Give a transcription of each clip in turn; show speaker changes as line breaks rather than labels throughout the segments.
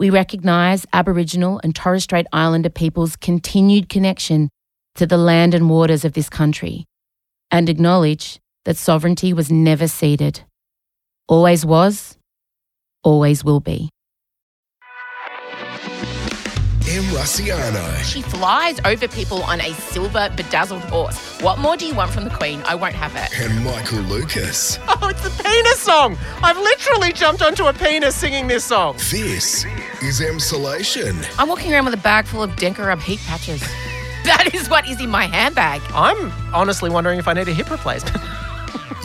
We recognise Aboriginal and Torres Strait Islander peoples' continued connection to the land and waters of this country, and acknowledge that sovereignty was never ceded. Always was, always will be.
Em Rusciano.
She flies over people on a silver bedazzled horse. What more do you want from the Queen? I won't have it.
And Michael Lucas.
Oh, it's the penis song. I've literally jumped onto a penis singing this song.
This is Emsolation.
I'm walking around with a bag full of Denker heat patches. That is what is in my handbag.
I'm honestly wondering if I need a hip replacement.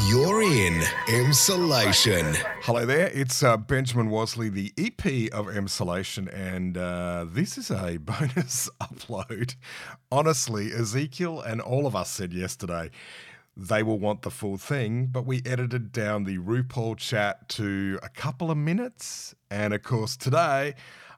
You're in Emsolation.
Hello there, it's uh, Benjamin Wasley, the EP of Emsolation, and uh, this is a bonus upload. Honestly, Ezekiel and all of us said yesterday they will want the full thing, but we edited down the RuPaul chat to a couple of minutes. And of course, today,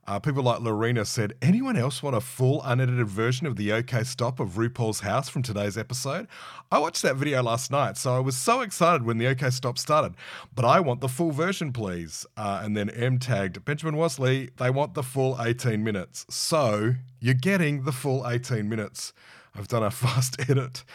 uh, people like Lorena said, anyone else want a full unedited version of the OK Stop of RuPaul's house from today's episode? I watched that video last night, so I was so excited when the OK Stop started. But I want the full version, please. Uh, and then M tagged Benjamin Wasley, they want the full 18 minutes. So you're getting the full 18 minutes. I've done a fast edit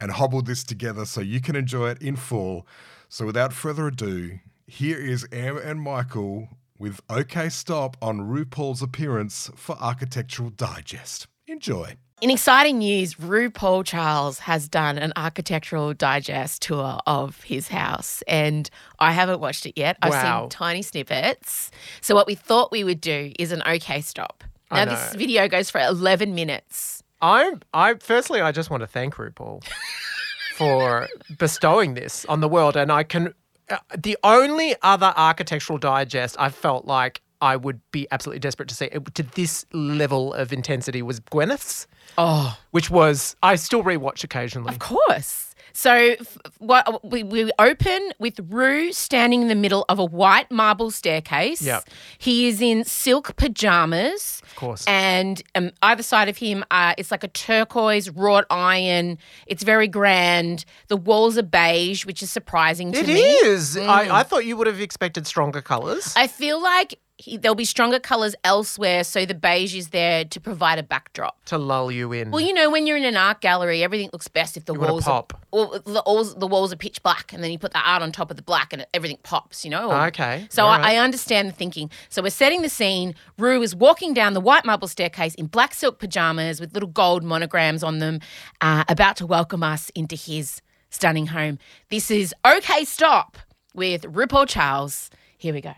and hobbled this together so you can enjoy it in full. So without further ado, here is Em and Michael with OK Stop on RuPaul's appearance for Architectural Digest. Enjoy.
In exciting news, RuPaul Charles has done an architectural digest tour of his house, and I haven't watched it yet. I've
Wow.
seen tiny snippets. So, what we thought we would do is an okay stop.
I
Now, this video goes for 11 minutes.
I, I firstly, I just want to thank RuPaul for bestowing this on the world, and I can. Uh, the only other architectural digest I felt like I would be absolutely desperate to see it, to this level of intensity was Gwyneth's,
Oh,
which was I still rewatch occasionally.
of course. So, f- what, we, we open with Rue standing in the middle of a white marble staircase.
Yep.
He is in silk pajamas.
Of course.
And um, either side of him, uh, it's like a turquoise wrought iron. It's very grand. The walls are beige, which is surprising to
It
me.
is. I, I thought you would have expected stronger colours.
I feel like he, there'll be stronger colours elsewhere, so the beige is there to provide a backdrop.
to lull you in.
Well, you know, when you're in an art gallery, everything looks best if the
You
walls
pop.
Are, well, the walls the walls are pitch black, and then you put the art on top of the black, and everything pops. You know. Or-
Okay,
So I,
right.
I understand the thinking. So we're setting the scene. Rue is walking down the white marble staircase in black silk pajamas with little gold monograms on them, uh, about to welcome us into his stunning home. This is OK Stop with RuPaul Charles. Here we go.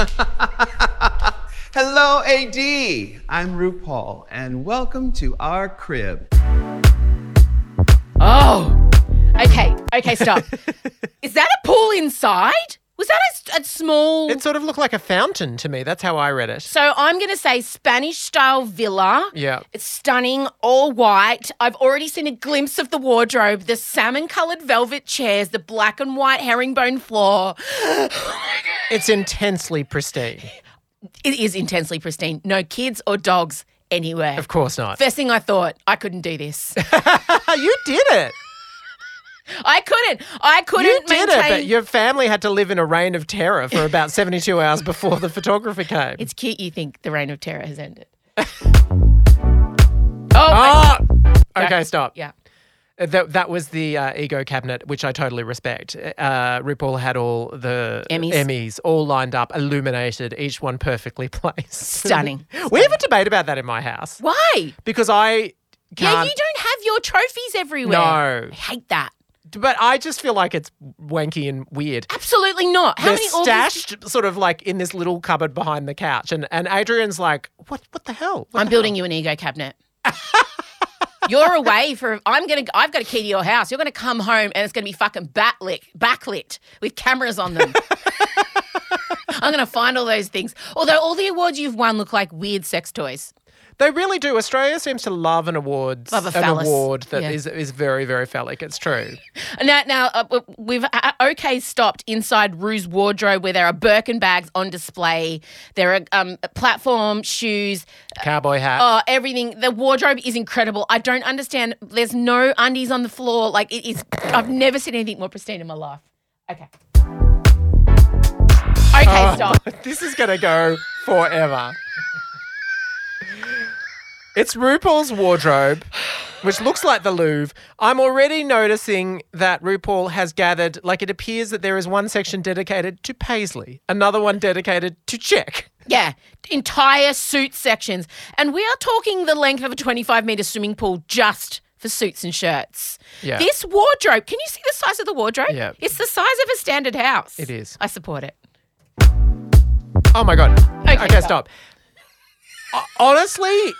Hello, AD. I'm RuPaul, and welcome to our crib.
Oh, okay, okay, stop. Is that a pool inside? Was that a, a small?
it sort of looked like a fountain to me. That's how I read it.
so I'm going to say Spanish style villa.
Yeah.
It's stunning, all white. I've already seen a glimpse of the wardrobe, the salmon coloured velvet chairs, the black and white herringbone floor.
Oh it's intensely pristine.
It is intensely pristine. No kids or dogs anywhere.
Of course not.
First thing I thought, I couldn't do this.
you did it.
I couldn't. I couldn't
You did
maintain.
it, but your family had to live in a reign of terror for about 72 hours before the photographer came.
It's cute you think the reign of terror has ended. oh! Yeah.
Okay, stop.
yeah.
Uh, That, that was the uh, ego cabinet, which I totally respect. Uh, RuPaul had all the
Emmys.
all lined up, illuminated, each one perfectly placed.
Stunning.
we have a debate about that in my house
Why?
because I
Yeah,
can't.
you don't have your trophies everywhere.
No.
I hate that.
But I just feel like it's wanky and weird.
Absolutely not. How
They're
many organs?
stashed sort of like in this little cupboard behind the couch, and and Adrian's like, "What? What the hell?" What
I'm
the
building you an ego cabinet. You're away for. I'm gonna. I've got a key to your house. You're gonna come home and it's gonna be fucking backlit, backlit with cameras on them. I'm going to find all those things. Although all the awards you've won look like weird sex toys.
They really do. Australia seems to love an award,
Love a
an award that
Yeah.
is is very very phallic. It's true.
Now, now uh, we've uh, okay stopped inside Rue's wardrobe where there are Birkin bags on display. There are um, platform shoes,
Cowboy hat.
Oh, everything. The wardrobe is incredible. I don't understand. There's no undies on the floor. Like it is. I've never seen anything more pristine in my life. Okay. Okay,
Oh,
stop.
this is gonna go forever. It's RuPaul's wardrobe, which looks like the Louvre. I'm already noticing that RuPaul has gathered, like it appears that there is one section dedicated to Paisley, another one dedicated to check.
Yeah, entire suit sections, and we are talking the length of a 25 meter swimming pool just for suits and shirts.
Yeah.
This wardrobe. Can you see the size of the wardrobe?
Yeah.
It's the size of a standard house.
It is.
I support it.
Oh my god.
Okay,
Okay,
stop.
stop. Honestly,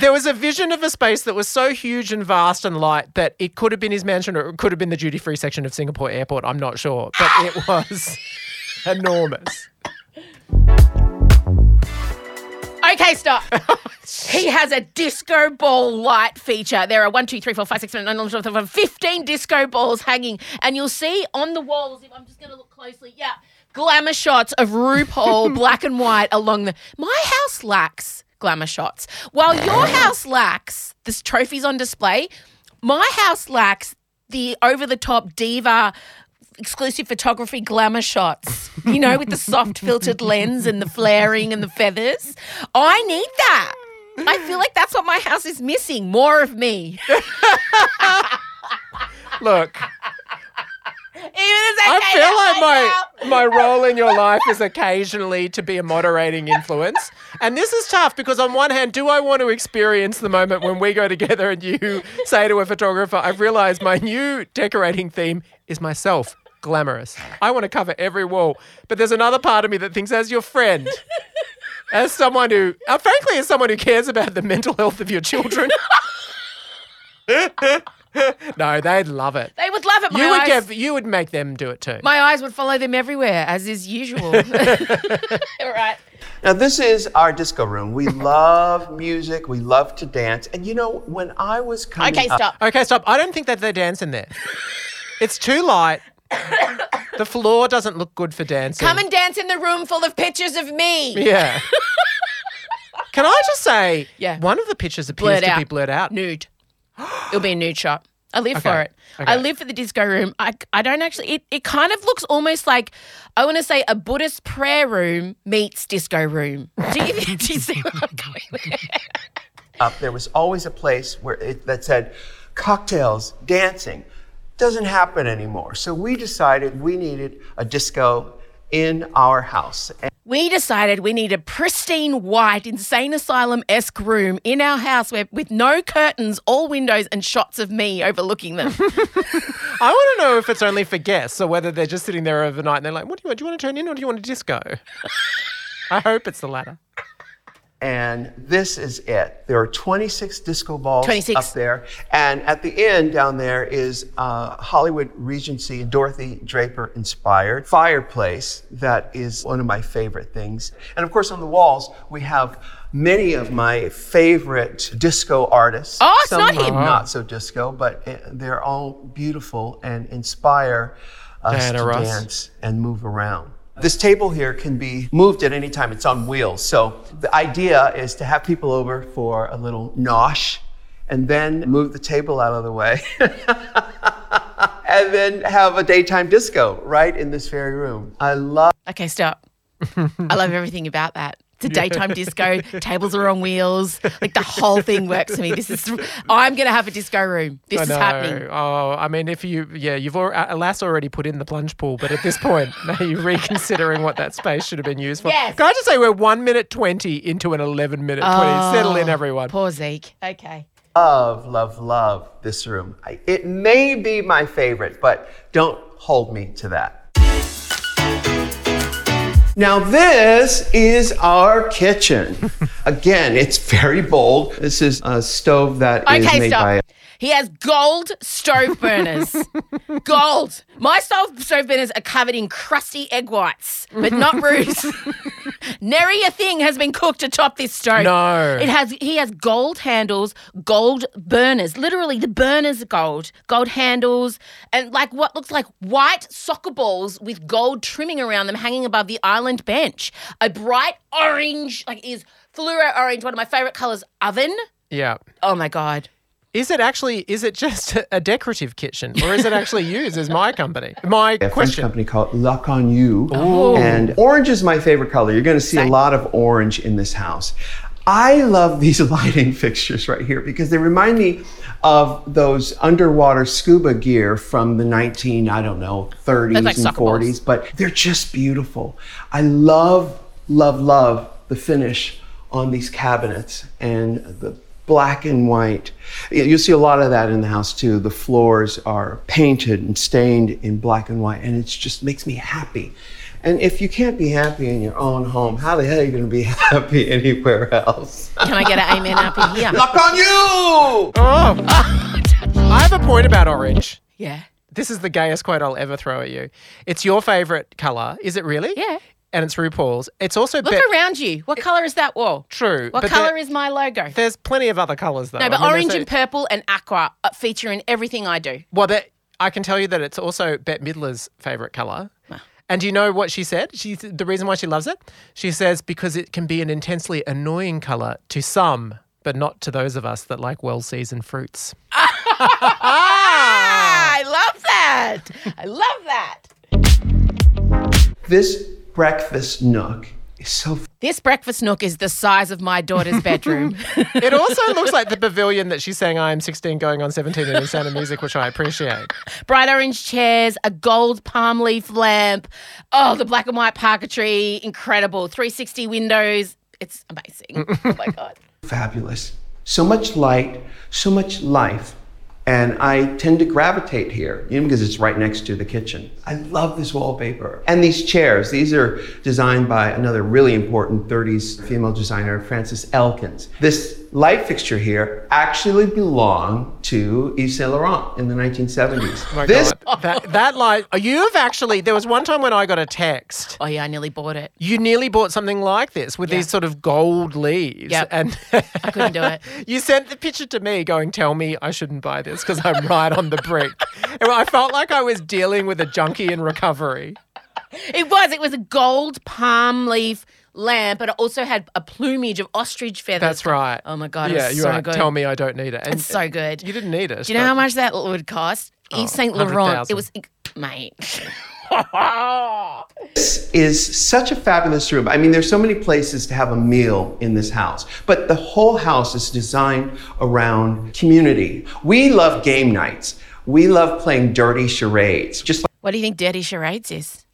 there was a vision of a space that was so huge and vast and light that it could have been his mansion or it could have been the duty free section of Singapore Airport. I'm not sure, but it was enormous.
Okay, stop. he has a disco ball light feature. There are one, two, three, four, five, six, seven, eight, nine, ten, eleven, 15 disco balls hanging. And you'll see on the walls, if I'm just going to look closely, yeah, glamour shots of RuPaul, black and white along the. My house lacks glamour shots. While your house lacks this trophies on display, my house lacks the over the top diva exclusive photography glamour shots, you know, with the soft filtered lens and the flaring and the feathers. I need that. I feel like that's what my house is missing more of me.
Look, I
I,
feel like my my role in your life is occasionally to be a moderating influence. And this is tough because on one hand, do I want to experience the moment when we go together and you say to a photographer, I've realized my new decorating theme is myself. Glamorous. I want to cover every wall. But there's another part of me that thinks, as your friend, as someone who, uh, frankly, as someone who cares about the mental health of your children. no, they'd love it.
They would love it. My
You would
eyes,
give, you would make them do it too.
my eyes would follow them everywhere, as is usual. All right.
Now, this is our disco room. We love music, we love to dance. And you know, when I was coming
Okay,
up-
stop.
Okay, stop. I don't think that they dance in there. It's too light. The floor doesn't look good for dancing.
Come and dance in the room full of pictures of me.
Yeah. Can I just say,
Yeah.
one of the pictures appears
Blurred
to
out.
be blurred out.
Nude. It'll be a nude shot. I live for
Okay.
it. I live for the disco room. I, I don't actually, it, it kind of looks almost like, I want to say a Buddhist prayer room meets disco room. Do you, do you see where I'm going there?
up, there was always a place where it, that said cocktails, dancing. Doesn't happen anymore. So we decided we needed a disco in our house. And
We decided we need a pristine white insane asylum esque room in our house where, with no curtains, all windows, and shots of me overlooking them.
I want to know if it's only for guests or whether they're just sitting there overnight and they're like, what do you want? Do you want to turn in or do you want a disco? I hope it's the latter.
And this is it. There are 26 disco balls
26.
up there. And at the end down there is uh, Hollywood Regency Dorothy Draper inspired fireplace that is one of my favorite things. And of course, on the walls, we have many of my favorite disco artists.
Oh, it's
Some
not him.
Not so disco, but uh, they're all beautiful and inspire us
Diana
to
Ross.
dance and move around. This table here can be moved at any time. It's on wheels. So the idea is to have people over for a little nosh and then move the table out of the way. and then have a daytime disco right in this very room. I love
Okay, stop. I love everything about that. It's a daytime disco. Tables are on wheels. Like the whole thing works for me. This is. I'm gonna have a disco room. This
I
is
know.
happening.
Oh, I mean, if you, yeah, you've al- uh, alas already put in the plunge pool, but at this point, now you're reconsidering what that space should have been used for.
Yes.
Can I just say we're one minute 20 into an 11 minute 20? Settle in, everyone.
Poor Zeke. Okay.
love, love, love this room. I, it may be my favorite, but don't hold me to that. Now, this is our kitchen. Again, it's very bold. This is a stove that is
Okay,
made
stop.
by
He has gold stove burners. gold. My stove stove burners are covered in crusty egg whites, but not Rue's. Nary a thing has been cooked atop this stove.
No.
It has he has gold handles, gold burners. Literally the burners are gold. Gold handles and like what looks like white soccer balls with gold trimming around them hanging above the island bench. A bright orange, like is fluoro orange, one of my favorite colors, oven.
Yeah.
Oh my god.
Is it actually? Is it just a decorative kitchen, or is it actually used as my company? My
a French
question.
company called La Cornue. Oh. And orange is my favorite color. You're going to see a lot of orange in this house. I love these lighting fixtures right here because they remind me of those underwater scuba gear from the 19, I don't know, 30s
like
and
soccer balls.
40s, but they're just beautiful. I love, love, love the finish on these cabinets and the black and white. You- You'll see a lot of that in the house too. The floors are painted and stained in black and white, and it just makes me happy. And if you can't be happy in your own home, how the hell are you going to be happy anywhere else?
Can I get an amen up in here?
Luck on you!
Oh, I have a point about orange.
Yeah.
This is the gayest quote I'll ever throw at you. It's your favorite color, is it really?
Yeah.
And it's RuPaul's. It's also
Look
be-
around you. What color is that wall?
true.
What color
there-
is my logo?
There's plenty of other colors though.
No, but
I mean,
orange
a-
and purple and aqua uh, feature in everything I do.
Well, that, I can tell you that it's also Bette Midler's favorite color. And do you know what she said? She the reason why she loves it. She says because it can be an intensely annoying color to some, but not to those of us that like well-seasoned fruits.
Ah, I love that. I love that.
This breakfast nook is so
This breakfast nook is the size of my daughter's bedroom.
It also looks like the pavilion that she's saying I am 16 going on 17 in the Sound of Music, which I appreciate.
Bright orange chairs, a gold palm leaf lamp. Oh, the black and white parquetry, incredible. 360 windows. It's amazing. oh my God.
fabulous. So much light, so much life. And I tend to gravitate here, you know, because it's right next to the kitchen. I love this wallpaper. And these chairs, these are designed by another really important 30s female designer, Frances Elkins. This light fixture here actually belonged to Yves Saint Laurent in the 1970s.
My
this
God. That, that light, you have actually, there was one time when I got a text.
Oh, yeah, I nearly bought it.
You nearly bought something like this with
Yeah.
these sort of gold leaves.
Yep.
And
I couldn't do it.
you sent the picture to me going, Tell me I shouldn't buy this because I'm right on the brink. And I felt like I was dealing with a junkie in recovery.
It was. It was a gold palm leaf lamp, but it also had a plumage of ostrich feathers.
That's right.
Oh my God,
Yeah, you're
so
right.
good.
Tell me I don't need it. And
It's so good.
You didn't need it.
Do you know how much that would cost? Yves oh, Saint Laurent. It was, mate.
This is such a fabulous room. I mean, there's so many places to have a meal in this house, but the whole house is designed around community. We love game nights. We love playing dirty charades. Just like
what do you think Dirty Charades is?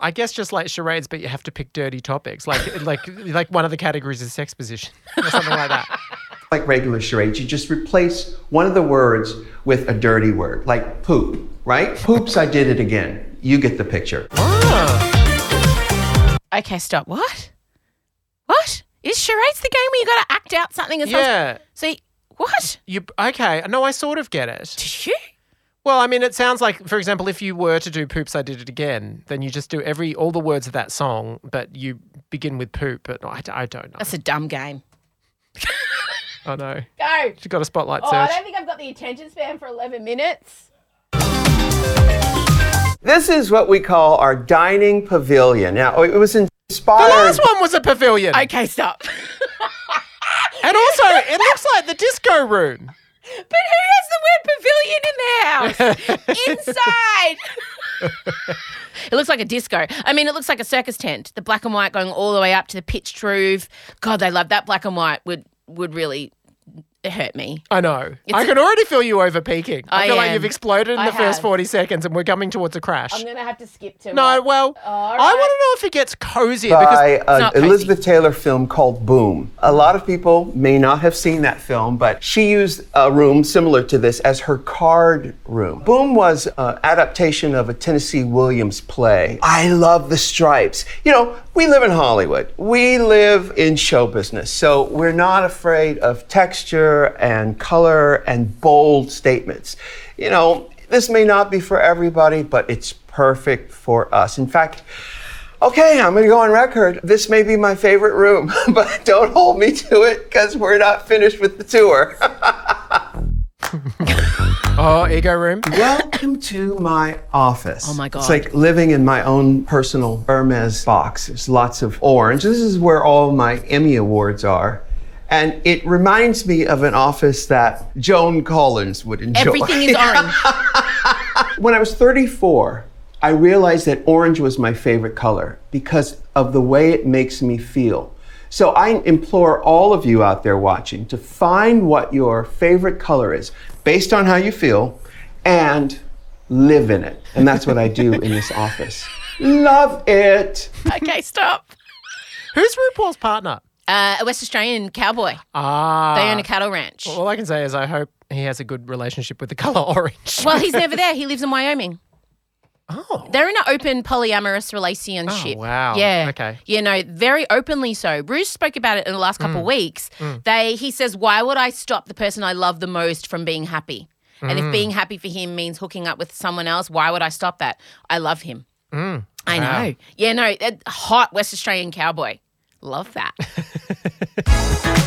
I guess just like charades, but you have to pick dirty topics. Like like like one of the categories is sex position or something like that.
like regular charades, you just replace one of the words with a dirty word, like poop, right? Poops, I did it again. You get the picture. Ah.
Okay, stop. What? What? Is charades the game where you got to act out something? And
Yeah.
See, what?
You okay? No, I sort of get it.
Did you?
Well, I mean, it sounds like, for example, if you were to do "Poops, I Did It Again," then you just do every all the words of that song, but you begin with "poop." But I, I don't know.
That's a dumb game.
I know.
Go.
You've got a spotlight
Oh, I don't think I've got the attention span for 11 minutes.
This is what we call our dining pavilion. Now, it was inspired.
the last one was a pavilion,
Okay, stop.
and also it looks like the disco room.
But who has the word pavilion in the house? Inside. it looks like a disco. I mean, it looks like a circus tent. The black and white going all the way up to the pitched roof. God, they love that black and white. Would would really hurt me.
I know.
It's
I
a-
can already feel you over peaking. I,
I
feel like you've exploded in
I
the first 40 seconds and we're coming towards a crash.
I'm gonna have to skip to.
no,
what-
well,
All
I want to know if it gets cozier because uh,
by a
cozy.
Elizabeth Taylor film called Boom. A lot of people may not have seen that film, but she used a room similar to this as her card room. Boom was an adaptation of a Tennessee Williams play. I love the stripes. You know, we live in Hollywood. We live in show business. So we're not afraid of texture and color and bold statements. You know, this may not be for everybody, but it's perfect for us. In fact, okay, I'm going to go on record. This may be my favorite room, but don't hold me to it because we're not finished with the tour.
Oh, ego room.
Welcome to my office.
Oh my god.
It's like living in my own personal Hermes box. There's lots of orange. This is where all my Emmy Awards are. And it reminds me of an office that Joan Collins would enjoy.
Everything is orange.
When I was 34, I realized that orange was my favorite color because of the way it makes me feel. So I implore all of you out there watching to find what your favorite color is based on how you feel and live in it. And that's what I do in this office. Love it.
okay, stop.
Who's RuPaul's partner?
Uh, a West Australian cowboy.
Ah.
They own a cattle ranch.
All I can say is I hope he has a good relationship with the color orange.
Well, he's never there. He lives in Wyoming.
Oh.
They're in an open polyamorous relationship.
Oh, wow.
Yeah.
Okay.
You know, very openly so. Bruce spoke about it in the last
Mm.
couple of weeks. They he says, Why would I stop the person I love the most from being happy? And
Mm.
if being happy for him means hooking up with someone else, why would I stop that? I love him. I
Mm. Wow.
know. Yeah, no, a hot West Australian cowboy. Love that.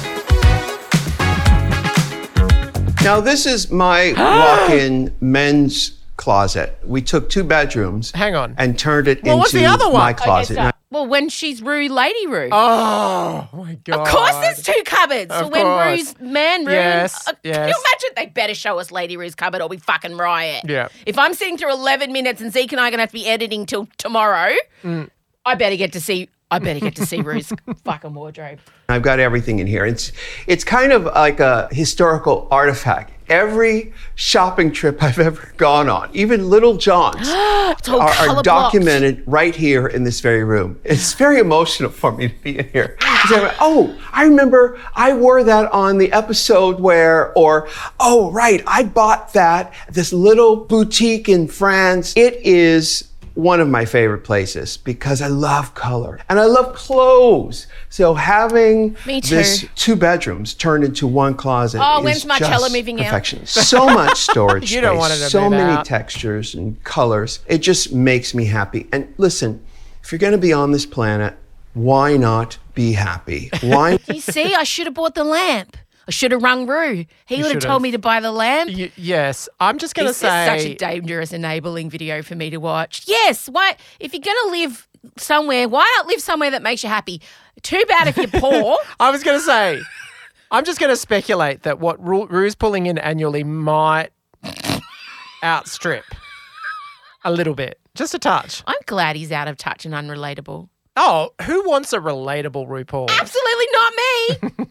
Now, this is my walk in men's closet. We took two bedrooms
Hang on.
and turned it
Well,
into
the other one?
my closet.
So- well, when she's Rue, Lady Rue.
Oh my god.
Of course, there's two cupboards.
Of
so when
course.
Rue's man room,
Yes,
uh, can you imagine? They better show us Lady Rue's cupboard or we fucking riot.
Yeah.
If I'm sitting through 11 minutes and Zeke and I are gonna have to be editing till tomorrow,
Mm.
I better get to see. I better get to see Rue's fucking wardrobe.
I've got everything in here. It's it's kind of like a historical artifact. Every shopping trip I've ever gone on, even Little John's, are, are
blocked.
documented right here in this very room. It's very emotional for me to be in here. 'Cause I'm like, oh, I remember I wore that on the episode where, or oh, right, I bought that at this little boutique in France. It is one of my favorite places because I love color and I love clothes. So having
Me
this two bedrooms turned into one closet.
Oh,
is
when's Marcella
just
moving out?
perfection. So much storage
You
space,
don't want it to
so many
out.
textures and colors. It just makes me happy. And listen, if you're going to be on this planet, why not be happy? Why?
You see, I should have bought the lamp. I should have rung Rue. He would have
should've.
told me to buy the lamp.
Y- yes, I'm just gonna
This
say.
is such a dangerous enabling video for me to watch. Yes, why? If you're gonna live somewhere, why not live somewhere that makes you happy? Too bad if you're poor.
I was gonna say. I'm just gonna speculate that what Ru- Rue's pulling in annually might outstrip a little bit, just a touch.
I'm glad he's out of touch and unrelatable.
Oh, who wants a relatable RuPaul?
Absolutely not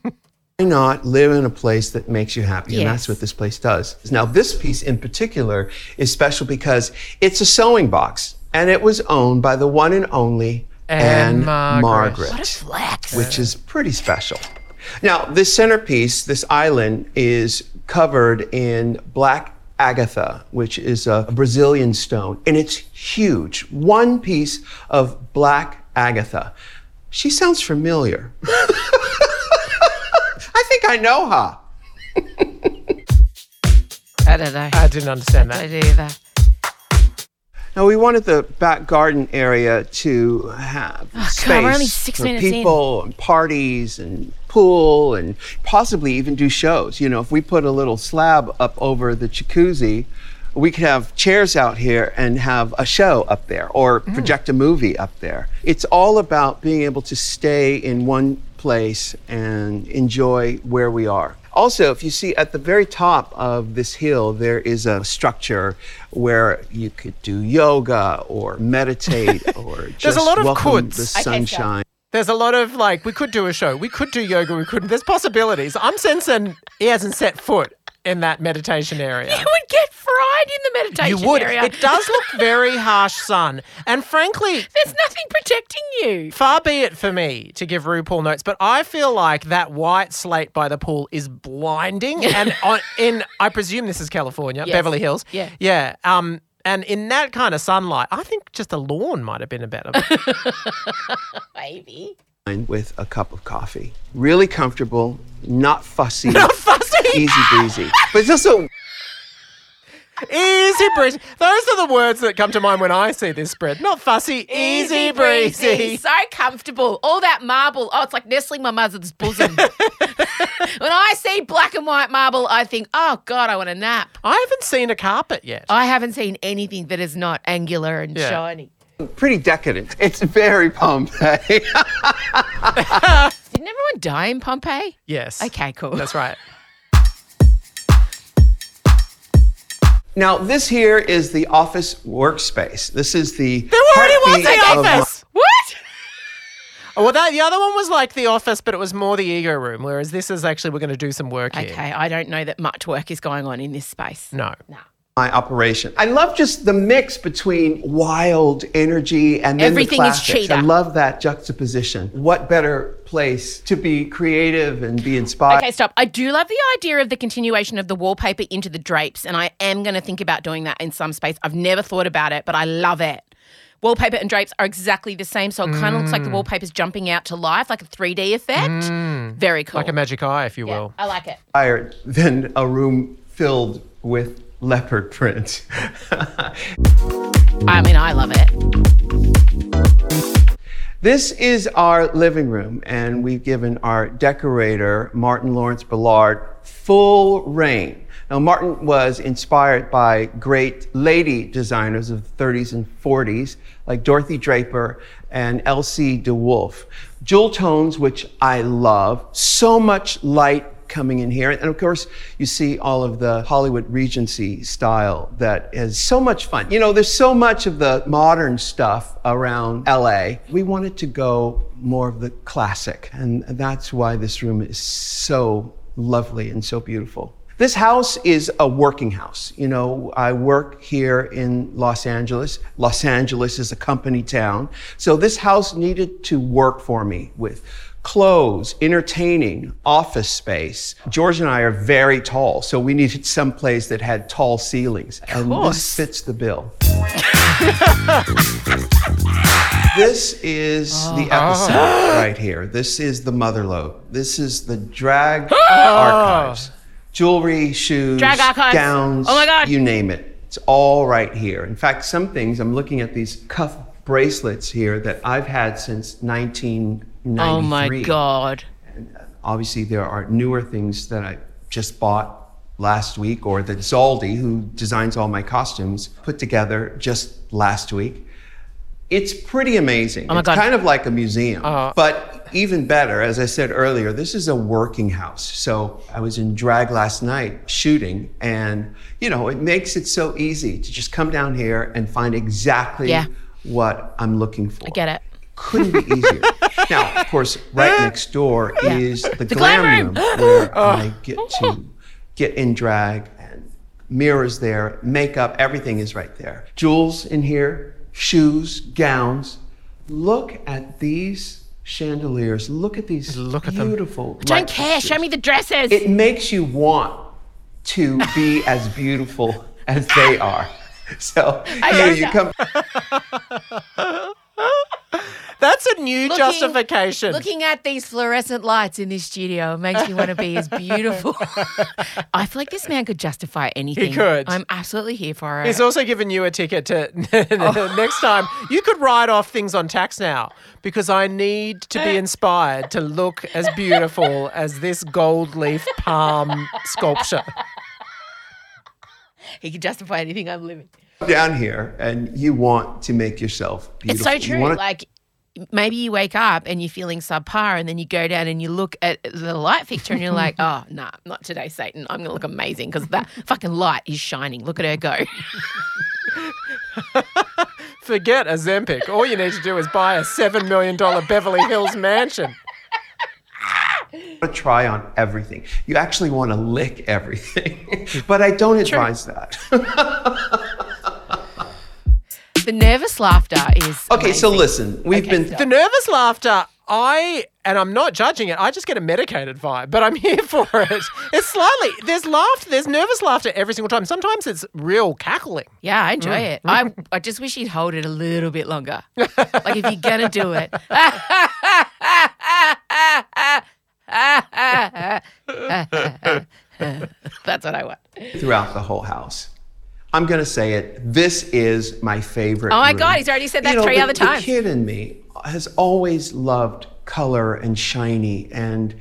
me.
Why not live in a place that makes you happy? And that's what this place does. Now, this piece in particular is special because it's a sewing box and it was owned by the one and only
Anne
Anne
Margaret.
Margaret.
what a flex.
which is pretty special. Now, this centerpiece, this island, is covered in black agatha, which is a Brazilian stone, and it's huge. One piece of black agatha. She sounds familiar. I think I know her.
I don't know.
I didn't understand
I
that.
don't either.
Now we wanted the back garden area to have space
God, we're only six
for
minutes in.
people and parties and pool and possibly even do shows. You know, if we put a little slab up over the jacuzzi, we could have chairs out here and have a show up there or
Mm.
project a movie up there. It's all about being able to stay in one place and enjoy where we are. Also, if you see at the very top of this hill, there is a structure where you could do yoga or meditate or just
a lot of
welcome
coulds.
the sunshine.
There's a lot of like, we could do a show, we could do yoga, we couldn't. There's possibilities. I'm sensing he hasn't set foot in that meditation area.
You would get fried in the meditation
You would.
area.
It does look very harsh sun. And frankly,
There's nothing protecting you.
far be it for me to give RuPaul notes, but I feel like that white slate by the pool is blinding. and on, in, I presume this is California,
Yes.
Beverly Hills.
Yeah.
Yeah. Um, And in that kind of sunlight, I think just a lawn might have been a better.
Baby.
with a cup of coffee. Really comfortable, not fussy,
Not fussy.
easy breezy. But it's also
Easy breezy. Those are the words that come to mind when I see this spread. Not fussy, easy, breezy.
So comfortable. All that marble. Oh, it's like nestling my mother's bosom. when I see black and white marble, I think, oh God, I want a nap.
I haven't seen a carpet yet.
I haven't seen anything that is not angular and
Yeah.
shiny.
pretty decadent. It's very Pompeii.
Didn't everyone die in Pompeii?
yes.
Okay, cool.
That's right.
now, this here is the office workspace. This is the.
There already was the
of my-
office.
What?
Oh, well, that the other one was like the office, but it was more the ego room. Whereas this is actually we're going to do some work here.
Okay, I don't know that much work is going on in this space.
No. No.
My operation. I love just the mix between wild energy and then
Everything
the
is
classics.
cheetah.
I love that juxtaposition. What better place to be creative and be inspired?
Okay, stop. I do love the idea of the continuation of the wallpaper into the drapes, and I am going to think about doing that in some space. I've never thought about it, but I love it. Wallpaper and drapes are exactly the same, so it kind of looks
Mm.
like the wallpaper's jumping out to life, like a 3D effect. Very cool.
Like a magic eye, if you
Yeah,
will.
I like it.
Inspired than a room filled with leopard print.
I mean, I love it.
This is our living room, and we've given our decorator, Martyn Lawrence Bullard, full reign. Now, Martin was inspired by great lady designers of the 30s and 40s, like Dorothy Draper and Elsie de Wolfe. Jewel tones, which I love, so much light coming in here. And of course, you see all of the Hollywood Regency style that is so much fun. You know, there's so much of the modern stuff around LA. We wanted to go more of the classic. And that's why this room is so lovely and so beautiful. This house is a working house. You know, I work here in Los Angeles. Los Angeles is a company town. So this house needed to work for me with clothes, entertaining, office space. George and I are very tall, so we needed some place that had tall ceilings. And this fits the bill. this is the ah. epicenter right here. This is the mother lobe. This is the drag ah. archives. Jewelry, shoes, gowns,
Oh my God.
you name it. It's all right here. In fact, some things, I'm looking at these cuff bracelets here that I've had since 1993.
Oh my God.
Obviously, there are newer things that I just bought last week, or that Zaldy, who designs all my costumes, put together just last week. It's pretty amazing.
Oh my
it's
God.
kind of like a museum.
Uh-huh.
But even better, as I said earlier, this is a working house. So I was in drag last night shooting, and you know, it makes it so easy to just come down here and find exactly
Yeah.
what I'm looking for
I get it.
couldn't be easier. now, of course, right next door is the,
The
glam,
glam
room,
room.
where oh. I get to get in drag and mirrors there, makeup, everything is right there. Jewels in here, shoes, gowns. Look at these chandeliers. Look at these
Look at them.
beautiful.
Don't care. Show me the dresses.
It makes you want to be as beautiful as they are. So
I
here you
that.
come.
That's a new
Looking-
justification.
Looking at these fluorescent lights in this studio makes me want to be as beautiful. I feel like this man could justify anything.
He could.
I'm absolutely here for it.
He's also given you a ticket to next time. You could write off things on tax now because I need to be inspired to look as beautiful as this gold leaf palm sculpture.
he could justify anything I'm living.
down here and you want to make yourself
It's
beautiful.
so
You
true.
wanna-
Like maybe you wake up and you're feeling subpar, and then you go down and you look at the light fixture, and you're like, "Oh, nah, not today, Satan. I'm gonna look amazing because that fucking light is shining. Look at her go."
Forget Ozempic. All you need to do is buy a $7 million Beverly Hills mansion.
want to try on everything. You actually want to lick everything. but I don't advise that.
The nervous laughter is
okay, so listen, we've
Okay,
been
stop.
The nervous laughter, I and I'm not judging it. I just get a medicated vibe, but I'm here for it. It's slightly there's laughter, there's nervous laughter every single time. Sometimes it's real cackling.
Yeah, I enjoy mm. it. Mm. I I just wish you'd hold it a little bit longer. like if you're gonna do it. That's what I want.
throughout the whole house. I'm going to say it. This is my favorite.
Oh my
room.
God, he's already said that
You know,
three
the-
other times.
The kid in me has always loved color and shiny and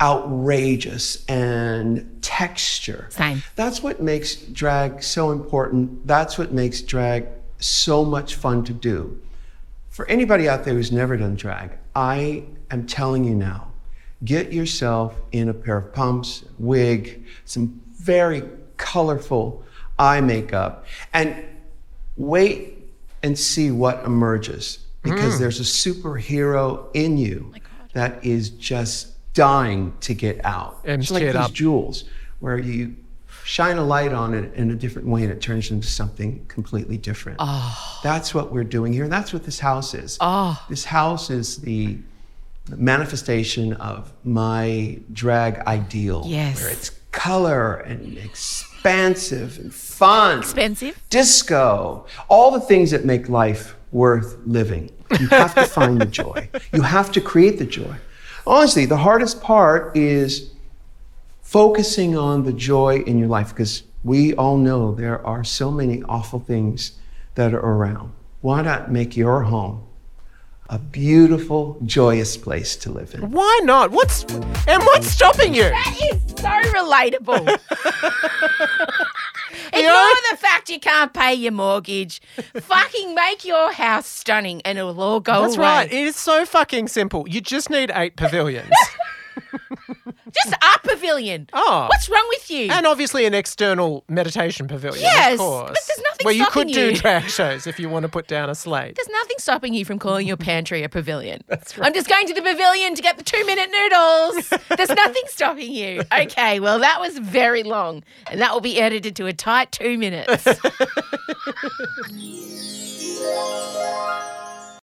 outrageous and texture.
Same.
That's what makes drag so important. That's what makes drag so much fun to do. For anybody out there who's never done drag, I am telling you now, get yourself in a pair of pumps, wig, some very colorful eye makeup, and wait and see what emerges because hmm. there's a superhero in you oh that is just dying to get out.
And
It's like
kid
these
up.
jewels where you shine a light on it in a different way and it turns into something completely different. Ah. That's what we're doing here. That's what this house is. Ah. This house is the manifestation of my drag ideal.
Yes.
Where it's color and expansive and fun.
Expensive.
Disco. All the things that make life worth living. You have to find the joy. You have to create the joy. Honestly, the hardest part is focusing on the joy in your life because we all know there are so many awful things that are around. Why not make your home a beautiful, joyous place to live in?
Why not? What's and what's stopping you?
That is so relatable. Ignore
know-
the fact you can't pay your mortgage. Fucking make your house stunning and it'll all go
That's
away.
right. It is so fucking simple. You just need eight pavilions.
Just mm. a pavilion.
Oh.
What's wrong with you?
and obviously an external meditation pavilion.
Yes,
of course.
but there's nothing
Where you could do drag shows if you want to put down a slate.
There's nothing stopping you from calling your pantry a pavilion. That's right. I'm just going to the pavilion to get the two minute noodles. There's nothing stopping you. Okay, well, that was very long, and that will be edited to a tight two minutes.